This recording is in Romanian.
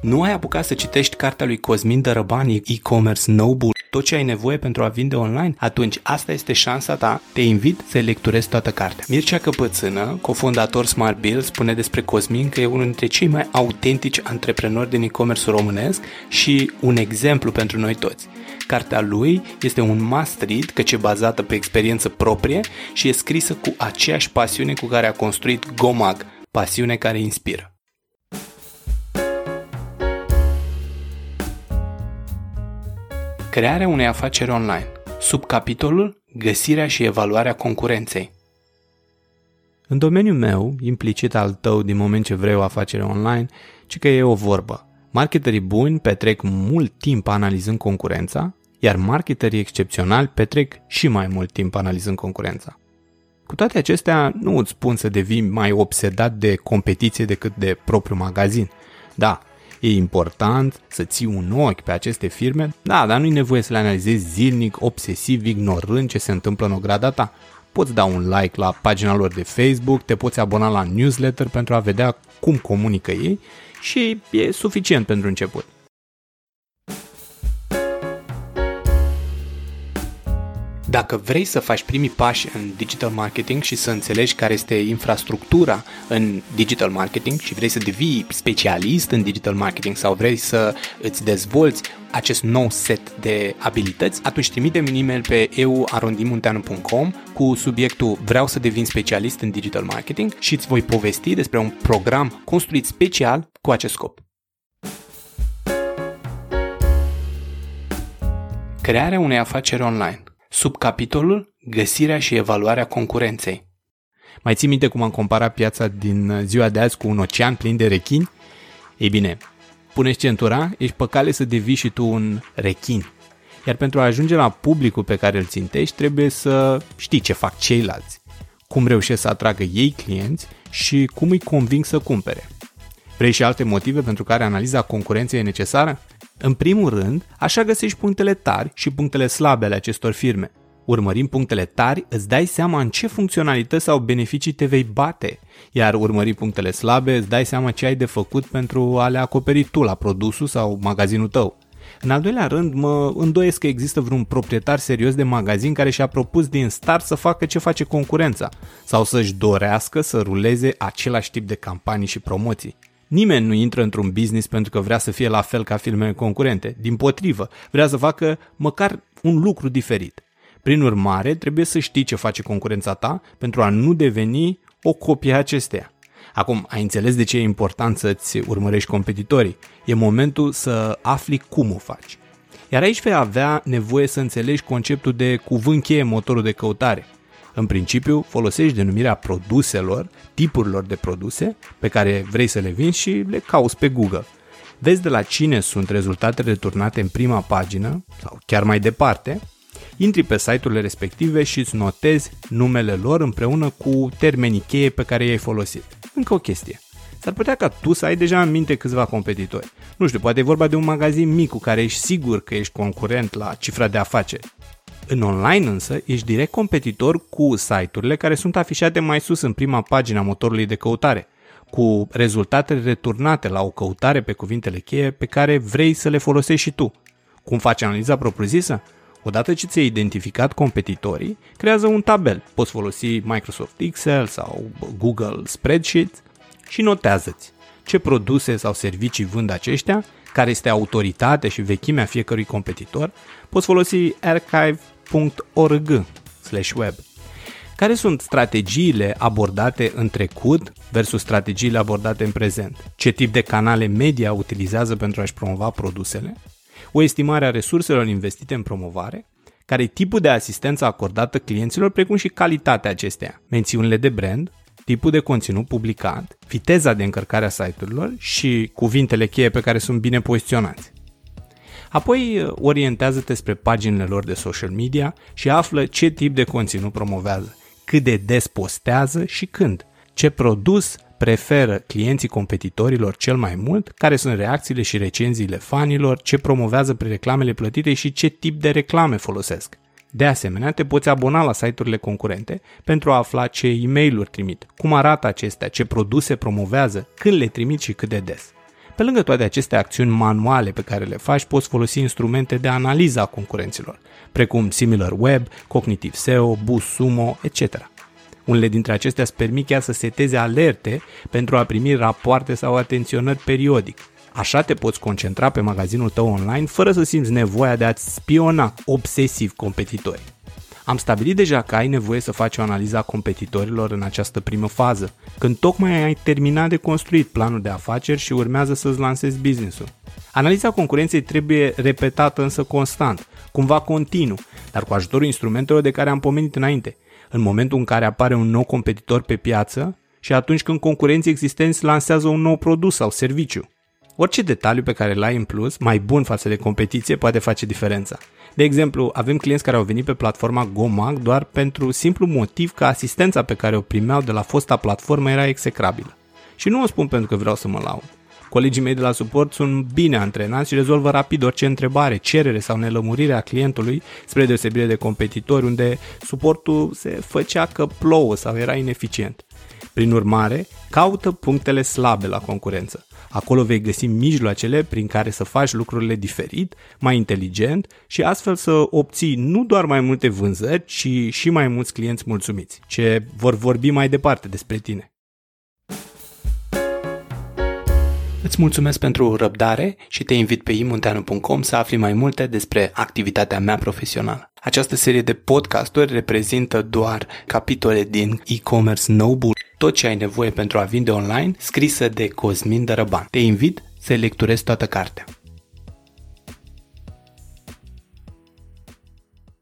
Nu ai apucat să citești cartea lui Cosmin Dărăbani, e-commerce Noble, tot ce ai nevoie pentru a vinde online? Atunci asta este șansa ta. Te invit să lecturezi toată cartea. Mircea Căpățână, cofondator Smart Bill, spune despre Cosmin că e unul dintre cei mai autentici antreprenori din e-commerce românesc și un exemplu pentru noi toți. Cartea lui este un must read căci e bazată pe experiență proprie și e scrisă cu aceeași pasiune cu care a construit Gomag, pasiune care inspiră. Crearea unei afaceri online, sub capitolul Găsirea și evaluarea concurenței. În domeniul meu, implicit al tău din moment ce vrei o afacere online, ci că e o vorbă. Marketerii buni petrec mult timp analizând concurența, iar marketerii excepționali petrec și mai mult timp analizând concurența. Cu toate acestea, nu îți spun să devii mai obsedat de competiție decât de propriul magazin. Da, E important să ții un ochi pe aceste firme, da, dar nu e nevoie să le analizezi zilnic, obsesiv, ignorând ce se întâmplă în ograda ta. Poți da un like la pagina lor de Facebook, te poți abona la newsletter pentru a vedea cum comunică ei și e suficient pentru început. Dacă vrei să faci primii pași în digital marketing și să înțelegi care este infrastructura în digital marketing și vrei să devii specialist în digital marketing sau vrei să îți dezvolți acest nou set de abilități, atunci trimite un e-mail pe eu.arondimunteanu.com cu subiectul Vreau să devin specialist în digital marketing și îți voi povesti despre un program construit special cu acest scop. Crearea unei afaceri online sub capitolul Găsirea și evaluarea concurenței. Mai ții minte cum am comparat piața din ziua de azi cu un ocean plin de rechini? Ei bine, pune-și centura, ești pe cale să devii și tu un rechin. Iar pentru a ajunge la publicul pe care îl țintești, trebuie să știi ce fac ceilalți, cum reușesc să atragă ei clienți și cum îi conving să cumpere. Vrei și alte motive pentru care analiza concurenței e necesară? În primul rând, așa găsești punctele tari și punctele slabe ale acestor firme. Urmărind punctele tari, îți dai seama în ce funcționalități sau beneficii te vei bate, iar urmărind punctele slabe, îți dai seama ce ai de făcut pentru a le acoperi tu la produsul sau magazinul tău. În al doilea rând, mă îndoiesc că există vreun proprietar serios de magazin care și-a propus din start să facă ce face concurența sau să-și dorească să ruleze același tip de campanii și promoții. Nimeni nu intră într-un business pentru că vrea să fie la fel ca filmele concurente. Din potrivă, vrea să facă măcar un lucru diferit. Prin urmare, trebuie să știi ce face concurența ta pentru a nu deveni o copie a acesteia. Acum, ai înțeles de ce e important să-ți urmărești competitorii. E momentul să afli cum o faci. Iar aici vei avea nevoie să înțelegi conceptul de cuvânt cheie motorul de căutare – în principiu, folosești denumirea produselor, tipurilor de produse pe care vrei să le vinzi și le cauți pe Google. Vezi de la cine sunt rezultatele returnate în prima pagină sau chiar mai departe, intri pe site-urile respective și îți notezi numele lor împreună cu termenii cheie pe care i-ai folosit. Încă o chestie. S-ar putea ca tu să ai deja în minte câțiva competitori. Nu știu, poate e vorba de un magazin mic cu care ești sigur că ești concurent la cifra de afaceri. În online însă, ești direct competitor cu site-urile care sunt afișate mai sus în prima pagina motorului de căutare, cu rezultatele returnate la o căutare pe cuvintele cheie pe care vrei să le folosești și tu. Cum faci analiza propriu-zisă? Odată ce ți-ai identificat competitorii, creează un tabel. Poți folosi Microsoft Excel sau Google Spreadsheet și notează-ți ce produse sau servicii vând aceștia, care este autoritatea și vechimea fiecărui competitor. Poți folosi archive www.org web care sunt strategiile abordate în trecut versus strategiile abordate în prezent? Ce tip de canale media utilizează pentru a-și promova produsele? O estimare a resurselor investite în promovare? Care e tipul de asistență acordată clienților, precum și calitatea acesteia? Mențiunile de brand, tipul de conținut publicat, viteza de încărcare a site-urilor și cuvintele cheie pe care sunt bine poziționați. Apoi uh, orientează-te spre paginile lor de social media și află ce tip de conținut promovează, cât de des postează și când, ce produs preferă clienții competitorilor cel mai mult, care sunt reacțiile și recenziile fanilor, ce promovează pre reclamele plătite și ce tip de reclame folosesc. De asemenea, te poți abona la site-urile concurente pentru a afla ce e mail trimit, cum arată acestea, ce produse promovează, când le trimit și cât de des. Pe lângă toate aceste acțiuni manuale pe care le faci, poți folosi instrumente de analiză a concurenților, precum SimilarWeb, Cognitive SEO, Boost Sumo, etc. Unele dintre acestea îți permit chiar să seteze alerte pentru a primi rapoarte sau atenționări periodic. Așa te poți concentra pe magazinul tău online fără să simți nevoia de a-ți spiona obsesiv competitori. Am stabilit deja că ai nevoie să faci o analiză a competitorilor în această primă fază, când tocmai ai terminat de construit planul de afaceri și urmează să-ți lansezi business-ul. Analiza concurenței trebuie repetată însă constant, cumva continuu, dar cu ajutorul instrumentelor de care am pomenit înainte, în momentul în care apare un nou competitor pe piață și atunci când concurenții existenți lansează un nou produs sau serviciu. Orice detaliu pe care îl ai în plus, mai bun față de competiție, poate face diferența. De exemplu, avem clienți care au venit pe platforma GoMag doar pentru simplu motiv că asistența pe care o primeau de la fosta platformă era execrabilă. Și nu o spun pentru că vreau să mă laud. Colegii mei de la suport sunt bine antrenați și rezolvă rapid orice întrebare, cerere sau nelămurire a clientului, spre deosebire de competitori unde suportul se făcea că plouă sau era ineficient. Prin urmare, caută punctele slabe la concurență. Acolo vei găsi mijloacele prin care să faci lucrurile diferit, mai inteligent și astfel să obții nu doar mai multe vânzări, ci și mai mulți clienți mulțumiți, ce vor vorbi mai departe despre tine. Îți mulțumesc pentru răbdare și te invit pe imunteanu.com să afli mai multe despre activitatea mea profesională. Această serie de podcasturi reprezintă doar capitole din e-commerce Noble, tot ce ai nevoie pentru a vinde online, scrisă de Cosmin Dărăban. Te invit să lecturezi toată cartea.